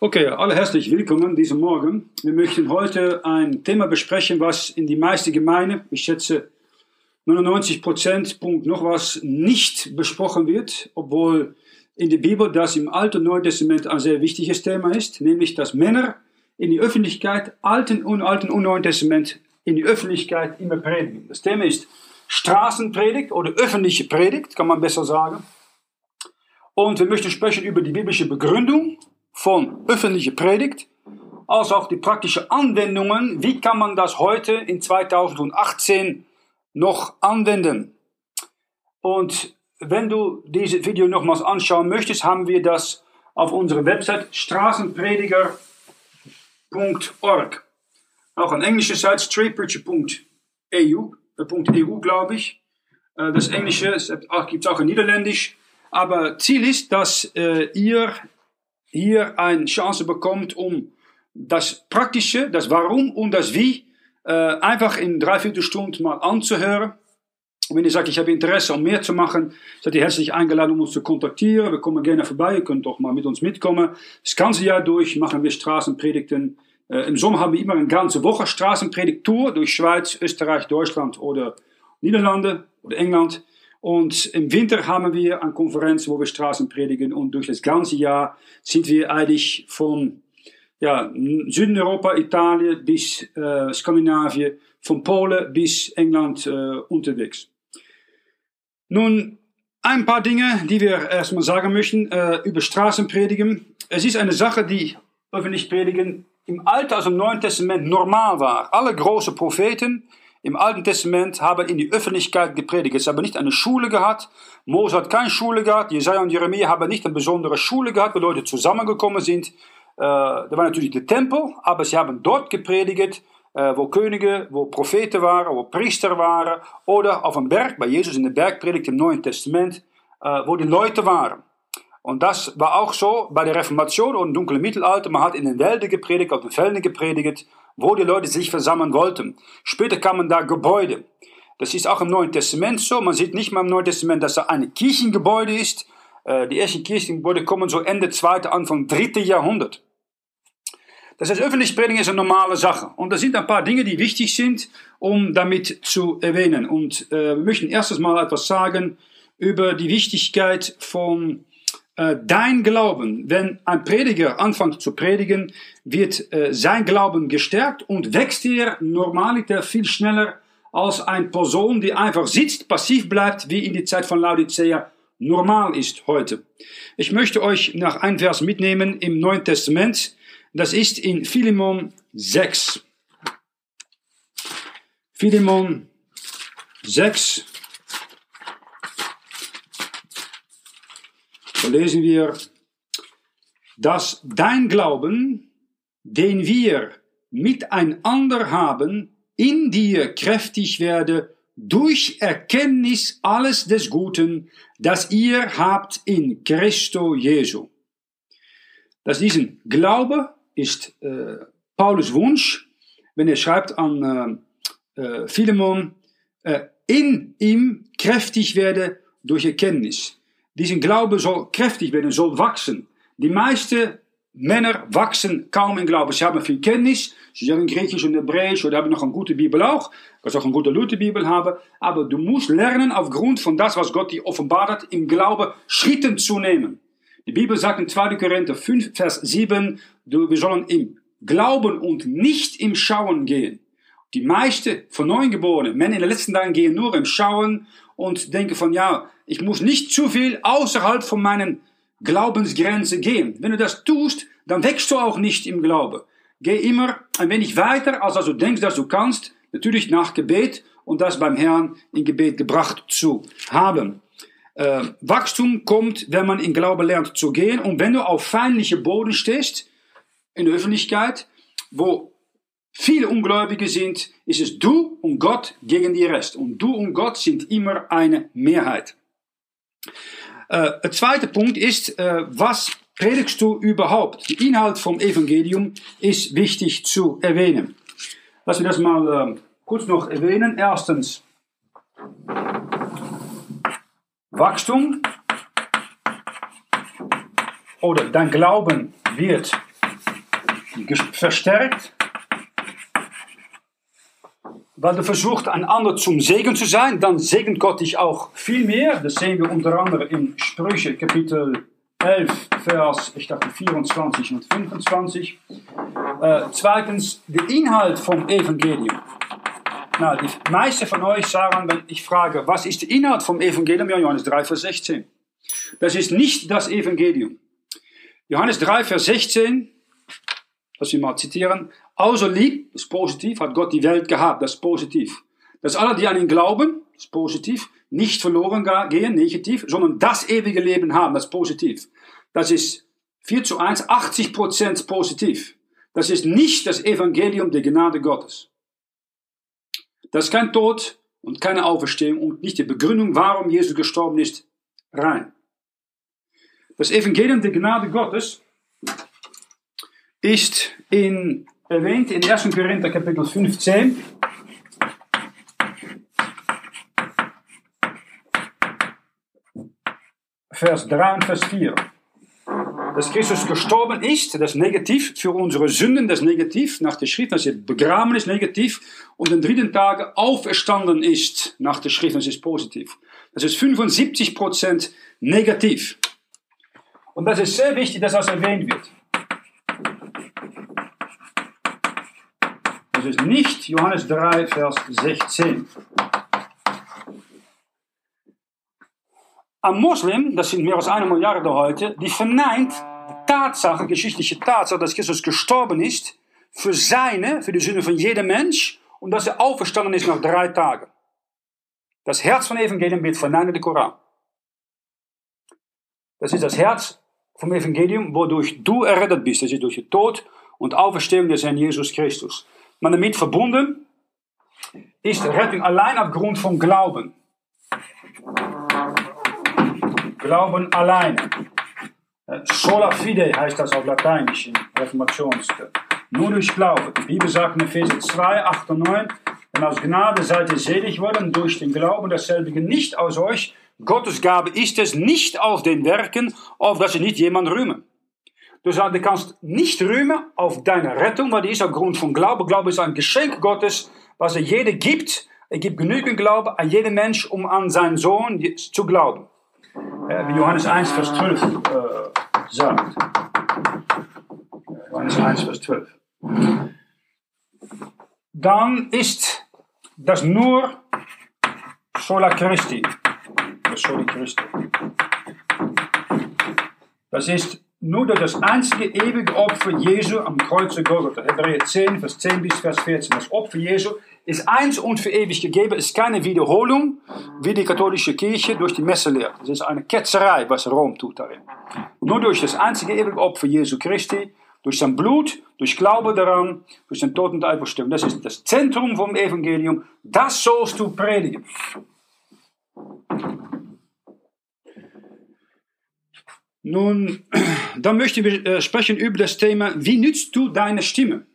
Okay, alle herzlich willkommen diesen Morgen. Wir möchten heute ein Thema besprechen, was in die meisten Gemeinden, ich schätze 99 Prozent, Punkt noch was, nicht besprochen wird, obwohl in der Bibel das im Alten und Neuen Testament ein sehr wichtiges Thema ist, nämlich dass Männer in die Öffentlichkeit, Alten und Alten und Neuen Testament, in die Öffentlichkeit immer predigen. Das Thema ist Straßenpredigt oder öffentliche Predigt, kann man besser sagen. Und wir möchten sprechen über die biblische Begründung von öffentlicher Predigt, als auch die praktischen Anwendungen. Wie kann man das heute in 2018 noch anwenden? Und wenn du dieses Video nochmals anschauen möchtest, haben wir das auf unserer Website straßenprediger.org. Auch eine englische Seite, streetpreacher.eu, äh, .eu glaube ich. Äh, das Englische gibt es auch in Niederländisch. Aber Ziel ist, dass äh, ihr hier eine Chance bekommt, um das Praktische, das Warum und das Wie äh, einfach in drei, vier Stunden mal anzuhören. Und wenn ihr sagt, ich habe Interesse, um mehr zu machen, seid ihr herzlich eingeladen, um uns zu kontaktieren. Wir kommen gerne vorbei, ihr könnt doch mal mit uns mitkommen. Das ganze Jahr durch machen wir Straßenpredigten. Äh, Im Sommer haben wir immer eine ganze Woche Straßenpredigt-Tour durch Schweiz, Österreich, Deutschland oder Niederlande oder England. Und im Winter haben wir eine Konferenz, wo wir Straßen predigen. Und durch das ganze Jahr sind wir eigentlich von ja, Südeuropa, Italien bis äh, Skandinavien, von Polen bis England äh, unterwegs. Nun, ein paar Dinge, die wir erstmal sagen möchten äh, über Straßenpredigen. Es ist eine Sache, die öffentlich predigen im Alten, also im Neuen Testament normal war. Alle großen Propheten, im Alten Testament haben in die Öffentlichkeit gepredigt. Es haben nicht eine Schule gehabt. Mose hat keine Schule gehabt. Jesaja und Jeremia haben nicht eine besondere Schule gehabt, wo Leute zusammengekommen sind. Äh, da war natürlich der Tempel, aber sie haben dort gepredigt, äh, wo Könige, wo Propheten waren, wo Priester waren oder auf einem Berg, bei Jesus in der Bergpredigt im Neuen Testament, äh, wo die Leute waren. Und das war auch so bei der Reformation und im dunklen Mittelalter. Man hat in den Wäldern gepredigt, auf den Feldern gepredigt wo die Leute sich versammeln wollten. Später kamen da Gebäude. Das ist auch im Neuen Testament so. Man sieht nicht mal im Neuen Testament, dass da ein Kirchengebäude ist. Äh, die ersten Kirchengebäude kommen so Ende 2., Anfang 3. Jahrhundert. Das heißt, öffentlich predigen ist eine normale Sache. Und da sind ein paar Dinge, die wichtig sind, um damit zu erwähnen. Und äh, wir möchten erstes mal etwas sagen über die Wichtigkeit von dein Glauben, wenn ein Prediger anfängt zu predigen, wird äh, sein Glauben gestärkt und wächst er normaliter viel schneller als eine Person, die einfach sitzt, passiv bleibt, wie in die Zeit von Laodicea normal ist heute. Ich möchte euch nach einem Vers mitnehmen im Neuen Testament. Das ist in Philemon 6. Philemon 6, lesen wir, dass dein Glauben, den wir miteinander haben, in dir kräftig werde durch Erkenntnis alles des Guten, das ihr habt in Christo Jesu. Dass diesen Glaube ist äh, Paulus Wunsch, wenn er schreibt an äh, äh, Philemon, äh, in ihm kräftig werde durch Erkenntnis. Diesen Glaube soll kräftig werden, soll wachsen. Die meisten Männer wachsen kaum in Glauben. Sie haben viel Kenntnis, sie sagen Griechisch und Hebräisch oder haben noch eine gute Bibel auch. Du auch eine gute Lutherbibel haben. Aber du musst lernen, aufgrund von das, was Gott dir offenbart hat, im Glauben Schritten zu nehmen. Die Bibel sagt in 2. Korinther 5, Vers 7, du, wir sollen im Glauben und nicht im Schauen gehen. Die meisten von Neugeborenen, Männer in den letzten Tagen gehen nur im Schauen und denken von, ja, ich muss nicht zu viel außerhalb von meinen Glaubensgrenzen gehen. Wenn du das tust, dann wächst du auch nicht im Glaube. Geh immer ein wenig weiter, als du denkst, dass du kannst. Natürlich nach Gebet und das beim Herrn in Gebet gebracht zu haben. Äh, Wachstum kommt, wenn man in Glaube lernt zu gehen. Und wenn du auf feindliche Boden stehst, in der Öffentlichkeit, wo viele Ungläubige sind, ist es du und Gott gegen die Rest. Und du und Gott sind immer eine Mehrheit. Äh, der zweite Punkt ist, äh, was predigst du überhaupt? Der Inhalt vom Evangelium ist wichtig zu erwähnen. Lassen wir das mal äh, kurz noch erwähnen. Erstens, Wachstum oder dein Glauben wird verstärkt, weil du versuchst, ein anderer zum Segen zu sein, dann segnet Gott dich auch viel mehr. Das sehen wir unter anderem in Sprüche Kapitel 11, Vers, ich dachte 24 und 25. Äh, zweitens, der Inhalt vom Evangelium. Na, die meisten von euch sagen, wenn ich frage, was ist der Inhalt vom Evangelium? Ja, Johannes 3, Vers 16. Das ist nicht das Evangelium. Johannes 3, Vers 16, lass mich mal zitieren. Außer lieb, das ist positiv, hat Gott die Welt gehabt, das ist positiv. Dass alle, die an ihn glauben, das ist positiv, nicht verloren gehen, negativ, sondern das ewige Leben haben, das ist positiv. Das ist 4 zu 1, 80 Prozent positiv. Das ist nicht das Evangelium der Gnade Gottes. Das ist kein Tod und keine Auferstehung und nicht die Begründung, warum Jesus gestorben ist, rein. Das Evangelium der Gnade Gottes ist in, erwähnt in 1. Korinther Kapitel 15. Vers 3 und Vers 4. Dass Christus gestorben ist, das ist negativ. Für unsere Sünden, das ist negativ. Nach der Schrift, das ist begraben ist negativ. Und den dritten Tag auferstanden ist, nach der Schrift, das ist positiv. Das ist 75% negativ. Und das ist sehr wichtig, dass das erwähnt wird. Ist nicht Johannes 3, Vers 16. Ein Muslim, das sind mehr als eine Milliarde heute, die verneint die Tatsache, geschichtliche Tatsache, dass Christus gestorben ist für seine, für die Sünde von jedem Mensch und dass er auferstanden ist nach drei Tagen. Das Herz von Evangelium wird verneinen der Koran. Das ist das Herz vom Evangelium, wodurch du errettet bist. Das ist durch den Tod und Auferstehung des Herrn Jesus Christus. Maar damit verbunden ist Rettung allein aufgrund von Glauben. Glauben allein. Sola fide heißt das auf Lateinisch in Reformations. Nur durch Glauben. Die Bibel sagt in Epheser 2, 8 und 9, denn aus Gnade seid ihr selig worden durch den Glauben, dasselbe nicht aus euch. Gottes Gabe ist es nicht auf den Werken, auf dass sie nicht jemand rühmen. Du kannst nicht rühmen auf deine Rettung, weil die ist aufgrund von Glauben. Glaube ist ein Geschenk Gottes, was er jeder gibt. Er gibt genügend Glaube an jeden Mensch, um an seinen Sohn zu glauben. Wie Johannes 1, Vers 12 äh, sagt. Johannes 1, Vers 12. Dann ist das nur sola Christi. Sola Christi. Das ist nur durch das einzige ewige Opfer Jesu am Kreuze Golgatha. Hebräer 10, Vers 10 bis Vers 14. Das Opfer Jesu ist eins und für ewig gegeben, ist keine Wiederholung, wie die katholische Kirche durch die Messe lehrt. Das ist eine Ketzerei, was Rom tut darin. Nur durch das einzige ewige Opfer Jesu Christi, durch sein Blut, durch Glaube daran, durch den Tod und Auferstehung. Das ist das Zentrum vom Evangelium. Das sollst du predigen. Nun, dann möchten wir äh, sprechen über das Thema, wie nützt du deine Stimme?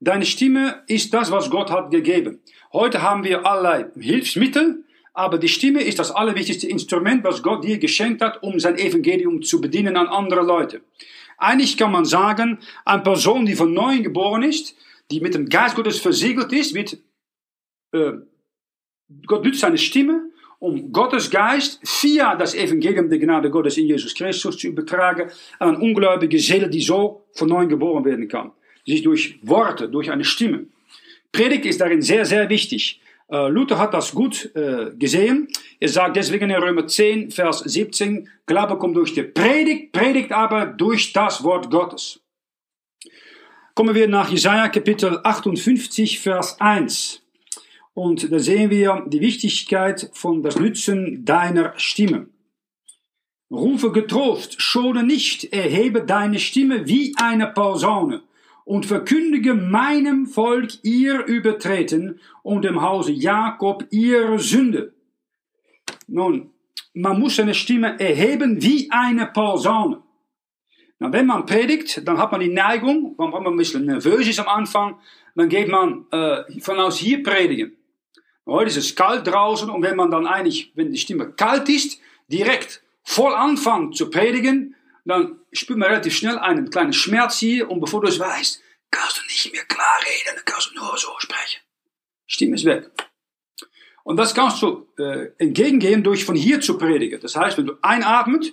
Deine Stimme ist das, was Gott hat gegeben. Heute haben wir allerlei Hilfsmittel, aber die Stimme ist das allerwichtigste Instrument, was Gott dir geschenkt hat, um sein Evangelium zu bedienen an andere Leute. Eigentlich kann man sagen, eine Person, die von neuem geboren ist, die mit dem Geist Gottes versiegelt ist, wird, äh, Gott nützt seine Stimme, um Gottes Geist via das Evangelium der Gnade Gottes in Jesus Christus zu übertragen an ungläubige Seele, die so von neuem geboren werden kann. Sich durch Worte, durch eine Stimme. Predigt ist darin sehr, sehr wichtig. Uh, Luther hat das gut uh, gesehen. Er sagt deswegen in Römer 10, Vers 17, Glaube kommt durch die Predigt, Predigt aber durch das Wort Gottes. Kommen wir nach Jesaja Kapitel 58, Vers 1. Und da sehen wir die Wichtigkeit von das Nützen deiner Stimme. Rufe getrost, schone nicht, erhebe deine Stimme wie eine Posaune und verkündige meinem Volk ihr Übertreten und dem Hause Jakob ihre Sünde. Nun, man muss seine Stimme erheben wie eine Posaune. Na, wenn man predigt, dann hat man die Neigung, wenn man ein bisschen nervös ist am Anfang, dann geht man äh, von aus hier predigen. Heute ist es kalt draußen und wenn man dann eigentlich, wenn die Stimme kalt ist, direkt voll anfängt zu predigen, dann spürt man relativ schnell einen kleinen Schmerz hier und bevor du es weißt, kannst du nicht mehr klar reden, dann kannst du nur so sprechen. Stimme ist weg. Und das kannst du äh, entgegengehen durch von hier zu predigen. Das heißt, wenn du einatmet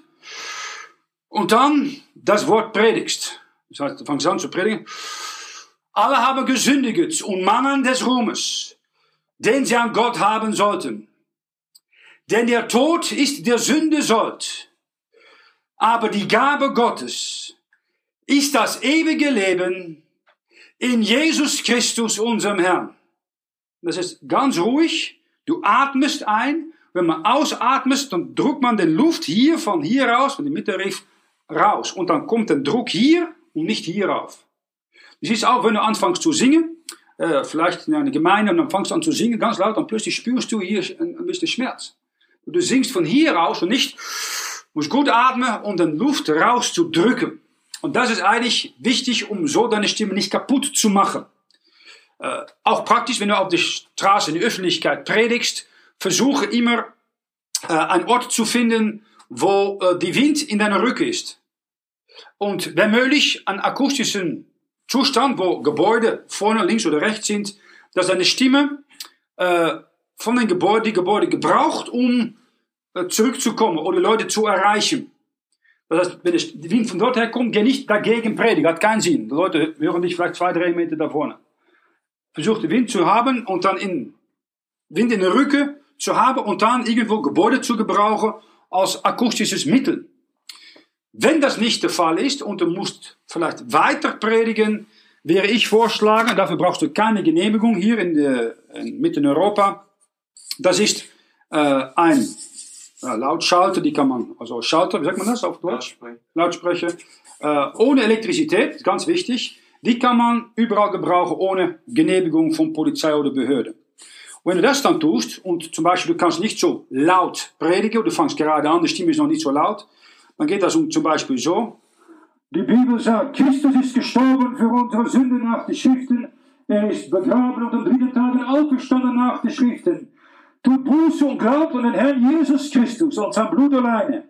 und dann das Wort predigst, das heißt, du fängst an zu predigen, alle haben gesündigt und mangeln des Ruhmes, den sie an Gott haben sollten. Denn der Tod ist der Sünde Sold. Aber die Gabe Gottes ist das ewige Leben in Jesus Christus, unserem Herrn. Das ist ganz ruhig. Du atmest ein. Wenn man ausatmet, dann drückt man den Luft hier von hier raus, von der Mitte raus. Und dann kommt der Druck hier und nicht hier auf. Das ist auch, wenn du anfängst zu singen, äh, vielleicht in einer Gemeinde, und dann fängst du an zu singen, ganz laut, und plötzlich spürst du hier ein, bisschen Schmerz. Du singst von hier aus und nicht, musst gut atmen, um den Luft rauszudrücken. Und das ist eigentlich wichtig, um so deine Stimme nicht kaputt zu machen. Äh, auch praktisch, wenn du auf der Straße in der Öffentlichkeit predigst, versuche immer äh, einen Ort zu finden, wo äh, die Wind in deiner Rücken ist. Und wenn möglich, einen akustischen Zustand, wo Gebäude vorne, links oder rechts sind, dass deine Stimme äh, von den Gebäuden, die Gebäude gebraucht, um äh, zurückzukommen oder Leute zu erreichen. Das heißt, wenn der Wind von dort herkommt, geh nicht dagegen predigen, hat keinen Sinn. Die Leute hören dich vielleicht zwei, drei Meter da vorne versucht den Wind zu haben und dann in Wind in der Rücken zu haben und dann irgendwo Gebäude zu gebrauchen als akustisches Mittel. Wenn das nicht der Fall ist und du musst vielleicht weiter predigen, wäre ich vorschlagen, dafür brauchst du keine Genehmigung hier in, der, in mitten Europa. Das ist äh, ein äh, Lautschalter, die kann man, also Schalter, wie sagt man das auf Deutsch? Lautsprecher. Äh, ohne Elektrizität, ganz wichtig. Die kann man überall gebrauchen ohne Genehmigung von Polizei oder Behörde. Wenn du das dann tust und zum Beispiel du kannst nicht so laut predigen, du fängst gerade an, die Stimme ist noch nicht so laut, dann geht das zum Beispiel so. Die Bibel sagt, Christus ist gestorben für unsere Sünden nach den Schriften, er ist begraben und am dritten Tag auferstanden nach den Schriften. Tut Buße und glaubt an den Herrn Jesus Christus und sein Blut alleine.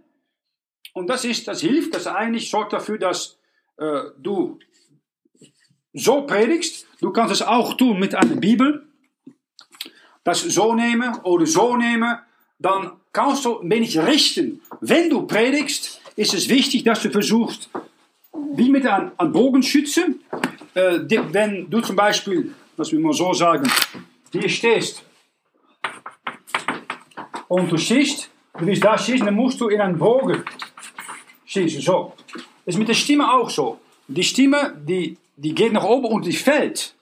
Und das ist, das hilft, das eigentlich sorgt dafür, dass äh, du so predigst. Du kannst es auch tun mit einer Bibel. Das so nehmen oder so nehmen. Dann kannst du ein wenig richten. Wenn du predigst, ist es wichtig, dass du versuchst, wie mit einem, einem Bogenschütze, äh, wenn du zum Beispiel, lass mich mal so sagen, hier stehst und du schießt, du willst da schießen, dann musst du in einen Bogen schießen. So. Das ist mit der Stimme auch so. Die Stimme, die die geht nach oben und die fällt.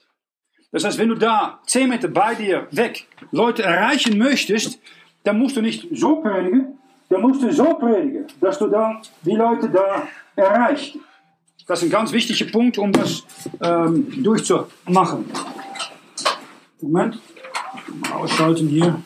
Das heißt, wenn du da 10 Meter bei dir weg Leute erreichen möchtest, dann musst du nicht so predigen, dann musst du so predigen, dass du dann die Leute da erreicht. Das ist ein ganz wichtiger Punkt, um das ähm, durchzumachen. Moment, mal ausschalten hier.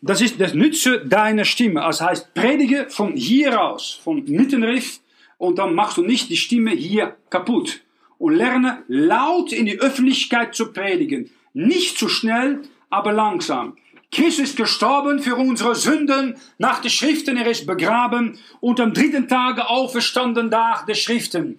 Das ist das Nütze deiner Stimme. Das heißt, predige von hier aus, von Mittenriff und dann machst du nicht die Stimme hier kaputt. Und lerne laut in die Öffentlichkeit zu predigen. Nicht zu schnell, aber langsam. Christus ist gestorben für unsere Sünden nach den Schriften, er ist begraben und am dritten Tage auferstanden nach den Schriften.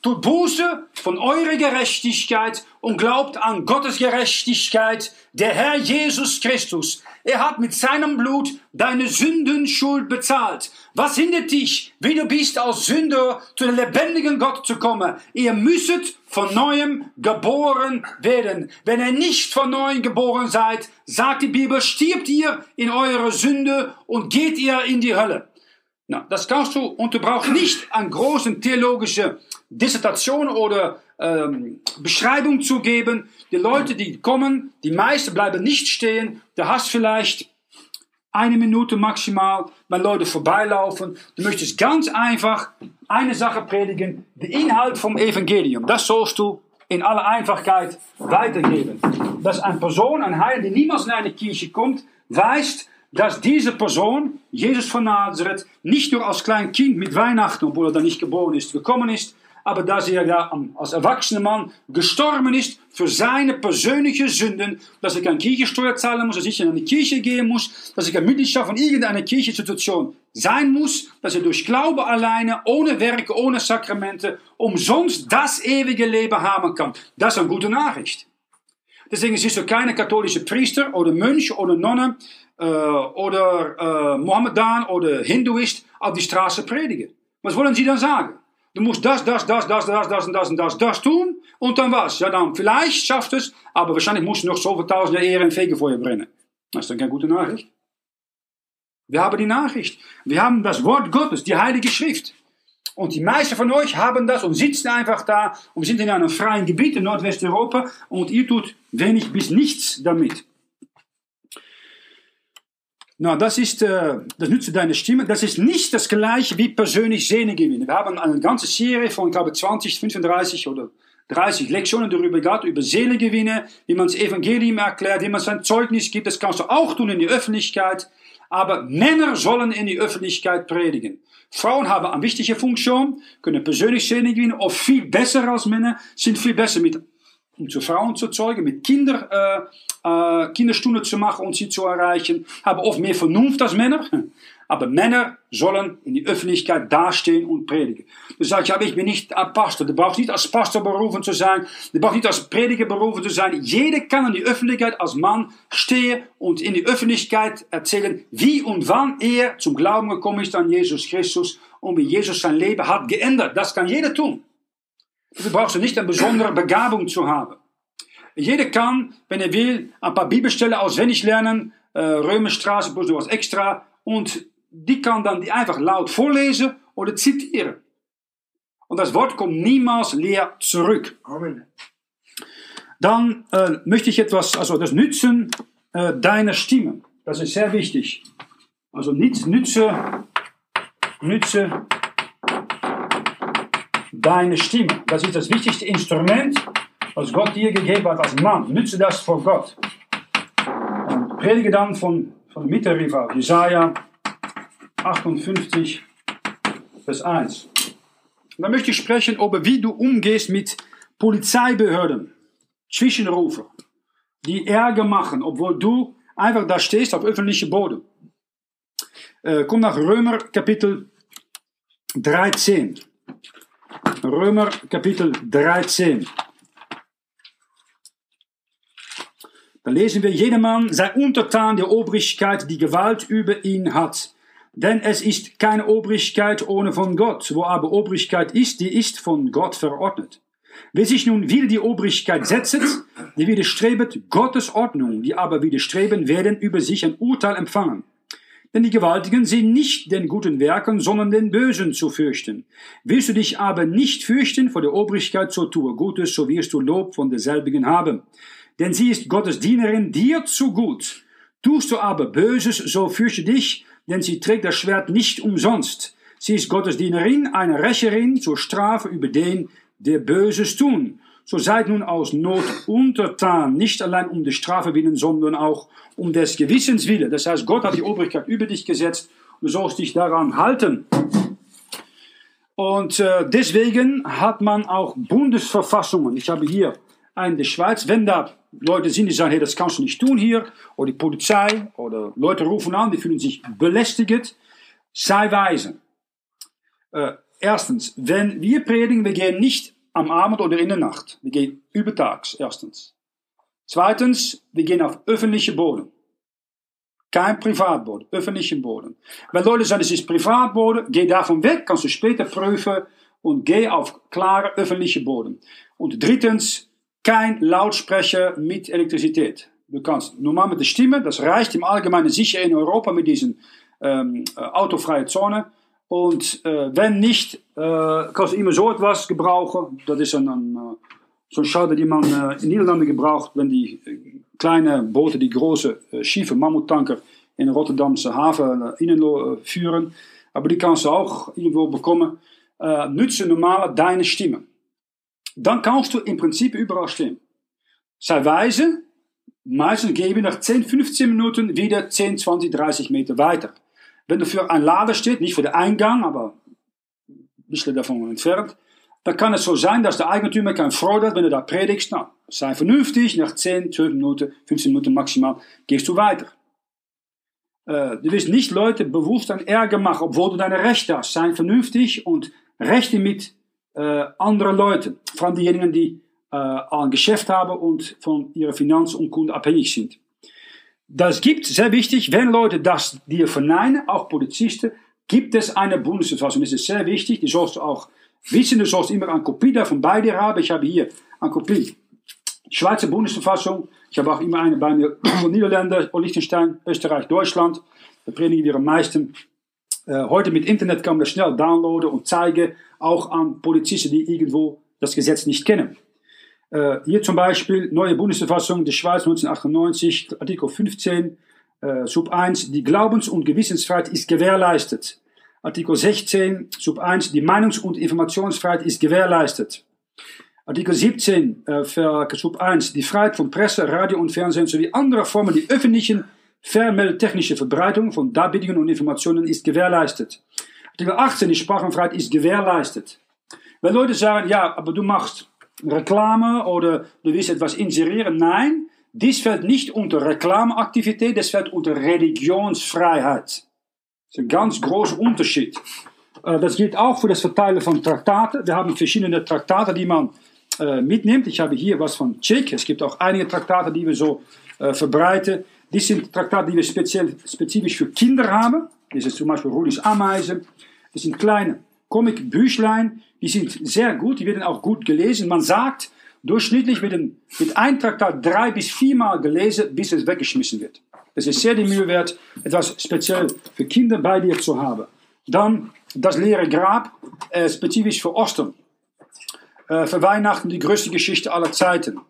Tut Buße von eurer Gerechtigkeit und glaubt an Gottes Gerechtigkeit, der Herr Jesus Christus. Er hat mit seinem Blut deine Sündenschuld bezahlt. Was hindert dich, wie du bist als Sünder, zu dem lebendigen Gott zu kommen? Ihr müsstet von neuem geboren werden. Wenn ihr nicht von neuem geboren seid, sagt die Bibel, stirbt ihr in eure Sünde und geht ihr in die Hölle. Na, das kannst du und du brauchst nicht eine große theologische Dissertation oder ähm, Beschreibung zu geben. Die Leute, die kommen, die meisten bleiben nicht stehen. Du hast vielleicht eine Minute maximal, wenn Leute vorbeilaufen. Du möchtest ganz einfach eine Sache predigen, den Inhalt vom Evangelium. Das sollst du in aller Einfachkeit weitergeben. Dass eine Person, ein Heil, die niemals in eine Kirche kommt, weiß, dass diese Person, Jesus von Nazareth, nicht nur als klein Kind mit Weihnachten, obwohl er da nicht geboren ist, gekommen ist, aber dass er ja als erwachsener Mann gestorben ist für seine persönlichen Sünden, dass er keine Kirchensteuer zahlen muss, dass ich in eine Kirche gehen muss, dass ich ein Mitgliedschaft von irgendeiner Kirchensituation sein muss, dass er durch Glaube alleine, ohne Werke, ohne Sakramente, umsonst das ewige Leben haben kann. Das ist eine gute Nachricht. Deswegen ist er keine katholische Priester oder Mönch oder Nonne äh, oder äh, Mohammedan oder Hinduist auf die Straße predigen. Was wollen sie dann sagen? Du musst das, das, das, das, das, das und das und das, das tun und dann was? Ja, dann vielleicht schafft es, aber wahrscheinlich musst du noch zoveel tausende Ehre in Fegefeuer brennen. Das ist dann keine gute Nachricht. Wir haben die Nachricht. Wir haben das Wort Gottes, die Heilige Schrift. Und die meisten von euch haben das und sitzen einfach da und sind in einem freien Gebiet in Nordwesteuropa und ihr tut wenig bis nichts damit. Na, das ist äh, das Nütze deiner Stimme. Das ist nicht das gleiche wie persönlich Sehne gewinnen. Wir haben eine ganze Serie von, ich glaube, 20, 35 oder 30 Lektionen darüber gehabt, über Seelengewinne, wie man das Evangelium erklärt, wie man sein Zeugnis gibt. Das kannst du auch tun in die Öffentlichkeit. Aber Männer sollen in die Öffentlichkeit predigen. Frauen haben eine wichtige Funktion, können persönlich Sehne gewinnen, of viel besser als Männer, sind viel besser mit um zu Frauen zu zeugen, mit Kinder, äh, äh, Kinderstunden zu machen und sie zu erreichen, haben oft mehr Vernunft als Männer. Aber Männer sollen in die Öffentlichkeit dastehen und predigen. Du sagst, ja, ich bin nicht Pastor. Du brauchst nicht als Pastor berufen zu sein. Du brauchst nicht als Prediger berufen zu sein. Jeder kann in die Öffentlichkeit als Mann stehen und in die Öffentlichkeit erzählen, wie und wann er zum Glauben gekommen ist an Jesus Christus und wie Jesus sein Leben hat geändert. Das kann jeder tun. Du brauchst nicht eine besondere Begabung zu haben. Jeder kann, wenn er will, ein paar Bibelstellen auswendig lernen, äh, Römerstraße plus was extra, und die kann dann die einfach laut vorlesen oder zitieren. Und das Wort kommt niemals leer zurück. Amen. Dann äh, möchte ich etwas, also das Nützen äh, deiner Stimme. Das ist sehr wichtig. Also nicht nütze, nütze deine Stimme. Das ist das wichtigste Instrument, was Gott dir gegeben hat als Mann. Nütze das vor Gott. Und predige dann von, von Mittelriva, Jesaja 58, Vers 1. Und dann möchte ich sprechen über, wie du umgehst mit Polizeibehörden, Zwischenrufe, die Ärger machen, obwohl du einfach da stehst auf öffentlichem Boden. Äh, komm nach Römer Kapitel 13. Römer Kapitel 13. Da lesen wir, jedermann sei untertan der Obrigkeit, die Gewalt über ihn hat. Denn es ist keine Obrigkeit ohne von Gott, wo aber Obrigkeit ist, die ist von Gott verordnet. Wer sich nun wieder die Obrigkeit setzt, der widerstrebet Gottes Ordnung, die aber widerstreben, werden über sich ein Urteil empfangen. Denn die Gewaltigen sind nicht den guten Werken, sondern den Bösen zu fürchten. Willst du dich aber nicht fürchten vor der Obrigkeit, so tue Gutes, so wirst du Lob von derselbigen haben. Denn sie ist Gottes Dienerin dir zu gut. Tust du aber Böses, so fürchte dich, denn sie trägt das Schwert nicht umsonst. Sie ist Gottes Dienerin, eine Rächerin zur Strafe über den, der Böses tun. So seid nun aus Not untertan, nicht allein um der Strafe willen, sondern auch um des Gewissens willen. Das heißt, Gott hat die Obrigkeit über dich gesetzt, du sollst dich daran halten. Und äh, deswegen hat man auch Bundesverfassungen. Ich habe hier einen der Schweiz, wenn da Leute sind, die sagen, hey, das kannst du nicht tun hier, oder die Polizei, oder Leute rufen an, die fühlen sich belästigt, sei weise. Äh, erstens, wenn wir predigen, wir gehen nicht am Abend oder in der Nacht. Wir gehen übertags, erstens. Zweitens, wir gehen auf öffentliche Boden. Kein Privatboden, öffentlichen Boden. Wenn Leute sagen, es ist Privatboden, geh davon weg, kannst du später prüfen und geh auf klare öffentliche Boden. Und drittens, kein Lautsprecher mit Elektrizität. Du kannst normal mit der Stimme, das reicht im Allgemeinen sicher in Europa mit diesen ähm, äh, autofreie Zone. Und äh, wenn nicht, äh, kannst du immer so etwas gebrauchen. Das ist ein, ein, äh, so ein die man äh, in Niederlanden gebraucht, wenn die kleine Boote, die große äh, schiefe Mammuttanker in Rotterdamse Hafen äh, inführen. Aber die kannst du auch irgendwo bekommen. Äh, nütze normal deine Stimme. Dann kannst du im Prinzip überall stehen. Sei weise, meistens gehen nach 10, 15 Minuten wieder 10, 20, 30 Meter weiter. Wenn du für ein Lader steht, nicht für den Eingang, aber ein bisschen davon entfernt, dann kann es so sein, dass der Eigentümer kein Freude hat, wenn du da predigst. Na, sei vernünftig, nach 10, 12 Minuten, 15 Minuten maximal gehst du weiter. Äh, du willst nicht Leute bewusst einen Ärger machen, obwohl du deine Rechte hast. Sei vernünftig und Rechte mit äh, anderen Leuten, vor allem diejenigen, die äh, ein Geschäft haben und von ihren Finanzen und Kunden abhängig sind. Das gibt, sehr wichtig, wenn Leute das dir verneinen, auch Polizisten, gibt es eine Bundesverfassung. Das ist sehr wichtig, die sollst du auch wissen, du sollst immer eine Kopie davon bei dir haben. Ich habe hier eine Kopie, Schweizer Bundesverfassung. Ich habe auch immer eine bei mir von Niederlande, Liechtenstein, Österreich, Deutschland. Da predigen wir am meisten. Äh, heute mit Internet kann man das schnell downloaden und zeigen, auch an Polizisten, die irgendwo das Gesetz nicht kennen. Äh, hier zum Beispiel neue Bundesverfassung der Schweiz 1998, Artikel 15, äh, Sub 1, die Glaubens- und Gewissensfreiheit ist gewährleistet. Artikel 16, Sub 1, die Meinungs- und Informationsfreiheit ist gewährleistet. Artikel 17, äh, Sub 1, die Freiheit von Presse, Radio und Fernsehen sowie andere Formen die öffentlichen vermeldtechnische Verbreitung von Darbietungen und Informationen ist gewährleistet. Artikel 18, die Sprachenfreiheit ist gewährleistet. Wenn Leute sagen, ja, aber du machst Reklame oder du willst etwas inserieren. Nein, dies fällt nicht unter Reklameaktivität, das fällt unter Religionsfreiheit. Das ist ein ganz großer Unterschied. Äh, das gilt auch für das Verteilen von Traktaten. Wir haben verschiedene Traktate, die man äh, mitnimmt. Ich habe hier was von Chick. Es gibt auch einige Traktate, die wir so äh, Dies sind Traktate, die wir speziell, spezifisch für Kinder haben. Das ist zum Beispiel Rudis Ameisen. Das sind kleine Comic-Büchlein, die sind sehr gut, die werden auch gut gelesen. Man sagt, durchschnittlich wird mit ein Traktat drei bis viermal gelesen, bis es weggeschmissen wird. Es ist sehr die Mühe wert, etwas speziell für Kinder bei dir zu haben. Dann das leere Grab, äh, spezifisch für Ostern. Äh, für Weihnachten die größte Geschichte aller Zeiten.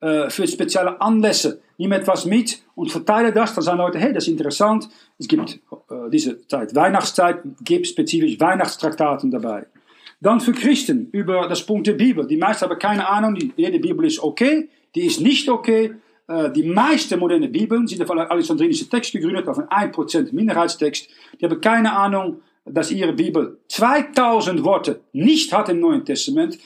Für spezielle Anlässe. Nimm etwas mit und verteile das. Dann sagen Leute, hey, das ist interessant. Es gibt äh, diese Zeit, Weihnachtszeit, gibt spezifisch Weihnachtstraktaten dabei. Dann für Christen über das Punkt der Bibel. Die meisten haben keine Ahnung, die, jede Bibel ist okay, die ist nicht okay. Äh, die meisten moderne Bibeln sind auf alexandrinischen Text gegründet, auf einen 1% Minderheitstext. Die haben keine Ahnung, dass ihre Bibel 2000 Worte nicht hat im Neuen Testament.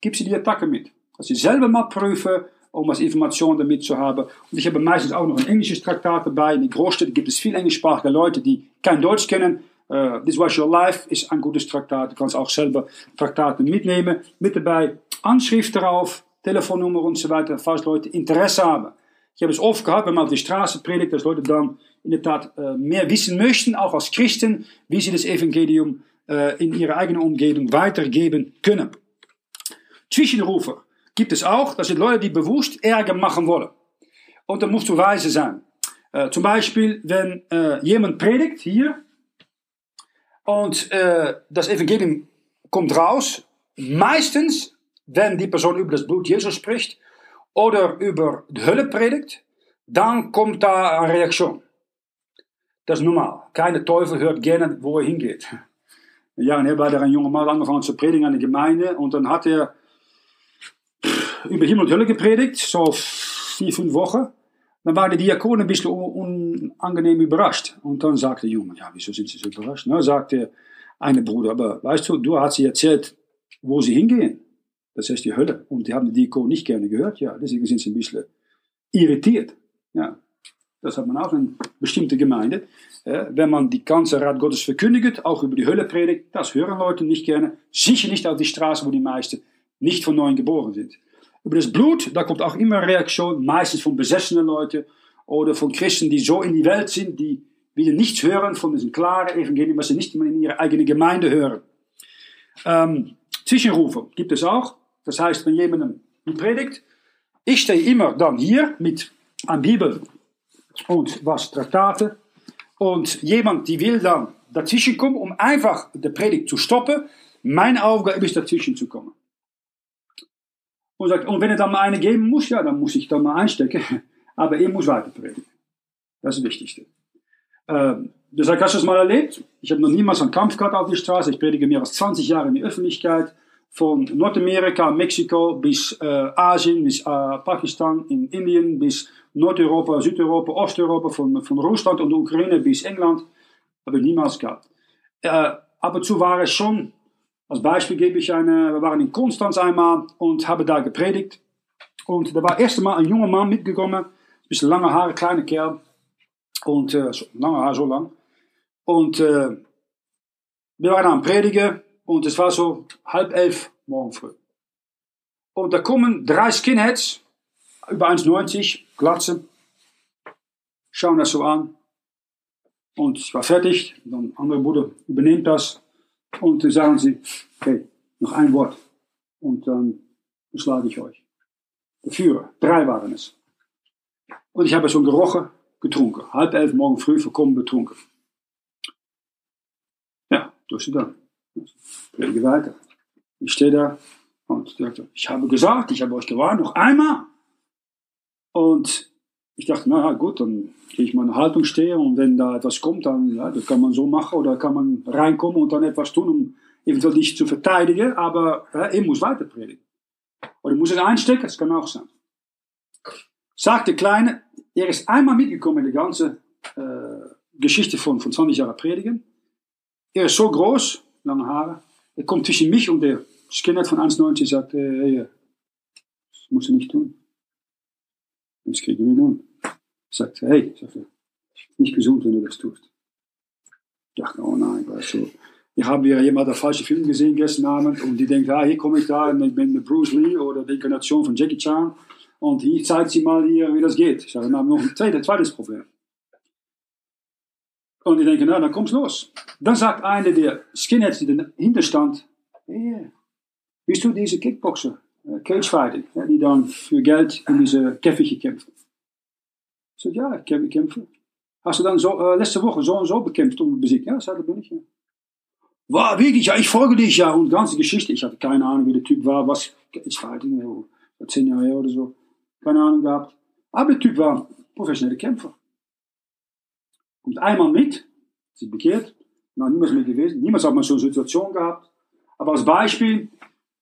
Gib sie die Attacke mit. Dass sie selber mal prüfen, um als Information damit zu haben. Und ich habe meistens auch noch ein englisches Traktat dabei. In den Großstädten gibt es viel englischsprachige Leute, die kein Deutsch kennen. Uh, This Was Your Life ist ein gutes Traktat. Du kannst auch selber Traktaten mitnehmen. Mit dabei Anschrift darauf, Telefonnummer und so weiter, falls Leute Interesse haben. Ich habe es oft gehabt, wenn man auf die Straße predigt, dass Leute dann in der Tat uh, mehr wissen möchten, auch als Christen, wie sie das Evangelium uh, in ihrer eigenen Umgebung weitergeben können. Zwischenrufer gibt es auch, das sind Leute, die bewusst Ärger machen wollen. Und da musst du weise sein. zum Beispiel, wenn jemand predigt hier, und äh, das Evangelium kommt raus, meistens, wenn die Person über das Blut Jesus spricht oder über die Hölle predigt, dann kommt da eine Reaktion. Das ist normal. Keine Teufel hört gerne, wo er hingeht. Ja, und er war da ein junger Mann angefangen zu predigen an der Gemeinde und dann hat er über Himmel und Hölle gepredigt, so vier, fünf Wochen. Dann waren die Diakonen ein bisschen unangenehm überrascht. Und dann sagte der Junge, ja, wieso sind sie so überrascht? Dann sagte eine Bruder, aber weißt du, du hast sie erzählt, wo sie hingehen. Das heißt die Hölle. Und die haben die Diakonen nicht gerne gehört. Ja, deswegen sind sie ein bisschen irritiert. Ja, das hat man auch in bestimmte Gemeinde. wenn man die ganze Rat Gottes verkündigt, auch über die Hölle predigt, das hören Leute nicht gerne. Sicher nicht auf die Straße, wo die meisten nicht von neuem geboren sind. Über das Blut, da kommt auch immer Reaktion, meistens von besessenen Leuten oder von Christen, die so in die Welt sind, die wieder nichts hören von diesem klaren Evangelium, was sie nicht mal in ihrer eigenen Gemeinde hören. Ähm, Zwischenrufe gibt es auch. Das heißt, wenn jemand predigt, ich stehe immer dann hier mit einer Bibel und was Traktate und jemand, die will dann dazwischen kommen, um einfach die Predigt zu stoppen. Meine Aufgabe ist, dazwischen zu kommen. Und, sagt, und wenn er dann mal eine geben muss, ja, dann muss ich dann mal einstecken. Aber er muss weiter predigen. Das ist das Wichtigste. Ähm, du sagst, hast du das mal erlebt? Ich habe noch niemals einen Kampf gehabt auf der Straße. Ich predige mehr als 20 Jahre in der Öffentlichkeit. Von Nordamerika, Mexiko bis äh, Asien, bis äh, Pakistan, in Indien, bis Nordeuropa, Südeuropa, Osteuropa, von, von Russland und Ukraine bis England. Habe ich niemals gehabt. Äh, ab und zu war es schon Als Beispiel gebe ich eine, wir waren in Konstanz einmal und haben da gepredigt. Und da war erst einmal ein junger Mann mitgekommen, ein bisschen lange Haare, kleine Kerl. Und äh, lange Haare, so lang. Und äh, wir waren am Predigen und es war so halb elf morgen früh. Und da kommen drei Skinheads, über 1,90, Glatze, schauen das so an. Und ich war fertig, dann andere Bruder übernimmt das und dann sagen sie, okay, noch ein Wort und dann schlage ich euch. Der Führer, drei waren es. Und ich habe schon gerochen, getrunken. Halb elf morgen früh, vollkommen betrunken. Ja, durch dann. Predige weiter. Ich stehe da und ich habe gesagt, ich habe euch gewarnt, noch einmal. Und ich dachte, naja, gut, dann gehe ich meine Haltung stehen und wenn da etwas kommt, dann ja, das kann man so machen oder kann man reinkommen und dann etwas tun, um eventuell dich zu verteidigen, aber ja, ich muss weiter predigen. Oder muss es einstecken, das kann auch sein. Sagt der Kleine, er ist einmal mitgekommen in die ganze äh, Geschichte von, von 20 Jahren Predigen. Er ist so groß, lange Haare, er kommt zwischen mich und der Skinhead von 1,90 sagt, äh, hey, das musst du nicht tun. Das kriegen wir nun. Sagt, hey, sagt er, nicht gesund, wenn du das tust. Ich dachte, oh nein, weißt du, ich habe ja jemand einen falschen Film gesehen gestern Abend und die denkt, ah, hier komme ich da und ich bin Bruce Lee oder die Inkarnation von Jackie Chan und hier zeigt sie mal hier, wie das geht. Ich sage, dann haben wir noch ein zweites, zweites Problem. Und ich denke, na, dann kommt's los. Dann sagt einer der Skinheads, die dahinter stand, hey, bist du diese Kickboxer, Cagefighting, ja, die dann für Geld in diese Käfige kämpfen? Ich sage, ja, ich kämpfe. Hast du dann so, letzte Woche so und so bekämpft und besiegt? Ja, sag, da bin ich ja. War wirklich, ja, ich folge dich ja und ganze Geschichte. Ich hatte keine Ahnung, wie der Typ war, was Cagefighting, ja, zehn Jahre her oder so. Keine Ahnung gehabt. Aber der Typ war professioneller Kämpfer. Kommt einmal mit, sich bekehrt, noch niemals mehr gewesen, niemals hat man so eine Situation gehabt. Aber als Beispiel,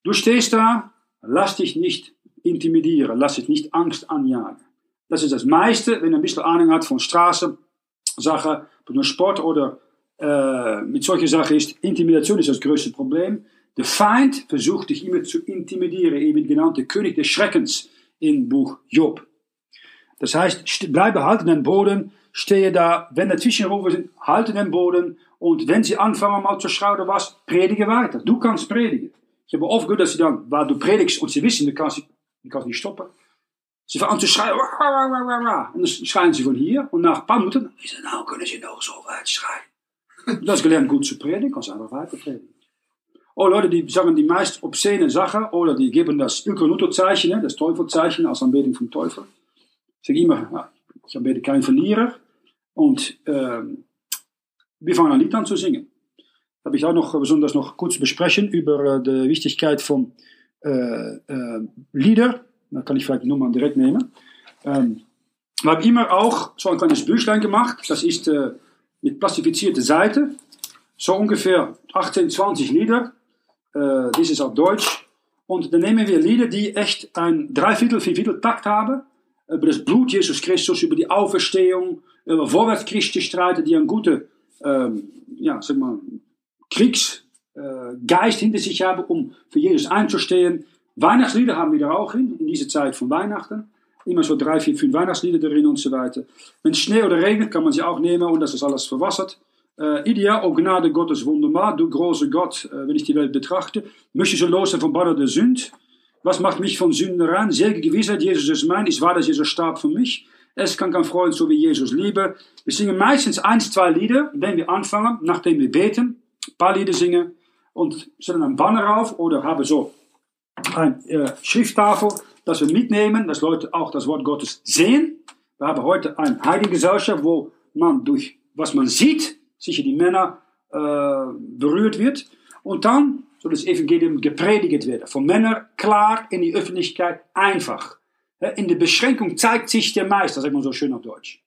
du stehst da, lass dich nicht intimidieren, lass dich nicht Angst anjagen. Das ist das meiste, wenn ein bisschen Ahnung hat von Straßensachen, von Sport oder äh, mit solchen Sachen ist, Intimidation ist das größte Problem. Der Feind versucht dich immer zu intimidieren, eben genannt der König des Schreckens im Buch Job. Das heißt, bleibe halten den Boden, stehe da, wenn er Zwischenrufe sind, halte den Boden und wenn sie anfangen mal zu schreien was, predige weiter. Du kannst predigen. Ich habe oft gehört, dass sie dann, weil du predigst und sie wissen, du kannst, du kannst nicht stoppen. Sie fangen an zu schreien, wah, wah, wah, wah, wah. und dann schreien sie von hier und nach ein paar Minuten, wieso nou können sie noch so weit schreien? Das ist gelernt gut zu predigen, kannst einfach weiter predigen. Oh Leute, die sagen die meist obszene Sachen oder die geben das Ökonuto-Zeichen, das Teufelzeichen als Anbetung vom Teufel. Ich sage immer, ich anbete keinen Verlierer und ähm, wir fangen ein Lied an zu singen. Habe ich auch noch besonders noch kurz besprechen über äh, die Wichtigkeit von äh, äh, Lieder. Da kann ich vielleicht die Nummer direkt nehmen. Ähm, wir haben immer auch so ein kleines Büchlein gemacht. Das ist äh, mit plastifizierte Seite. So ungefähr 18, 20 Lieder. Äh, dies ist auf Deutsch. Und dann nehmen wir Lieder, die echt ein Dreiviertel, Vierviertel Takt haben. Über das Blut Jesus Christus, über die Auferstehung, über Vorwärtschristenstreiten, die eine gute, ähm, ja, sag mal, Kriegsgeist hinter sich haben, um für Jesus einzustehen. Weihnachtslieder haben wir da auch in, in dieser Zeit von Weihnachten. Immer so drei, vier, fünf Weihnachtslieder drin und so weiter. Wenn es Schnee oder regnet, kann man sie auch nehmen und das ist alles verwassert. Äh, ideal, oh Gnade Gottes wunderbar, du große Gott, äh, wenn ich die Welt betrachte, möchte so los sein vom Banner der Sünd. Was macht mich von Sünden rein? Selige Gewissheit, Jesus ist mein, ist wahr, dass Jesus starb für mich. Es kann kein Freund so wie Jesus liebe. Wir singen meistens eins, zwei Lieder, wenn wir anfangen, nachdem wir beten, paar Lieder singen und stellen einen Banner auf oder haben so eine äh, Schrifttafel, dass wir mitnehmen, dass Leute auch das Wort Gottes sehen. Wir haben heute eine Heiligengesellschaft, wo man durch was man sieht, sicher die Männer äh, berührt wird. Und dann soll das Evangelium gepredigt werden. Von Männern klar in die Öffentlichkeit einfach. In der Beschränkung zeigt sich der Meister, sagt man so schön auf Deutsch.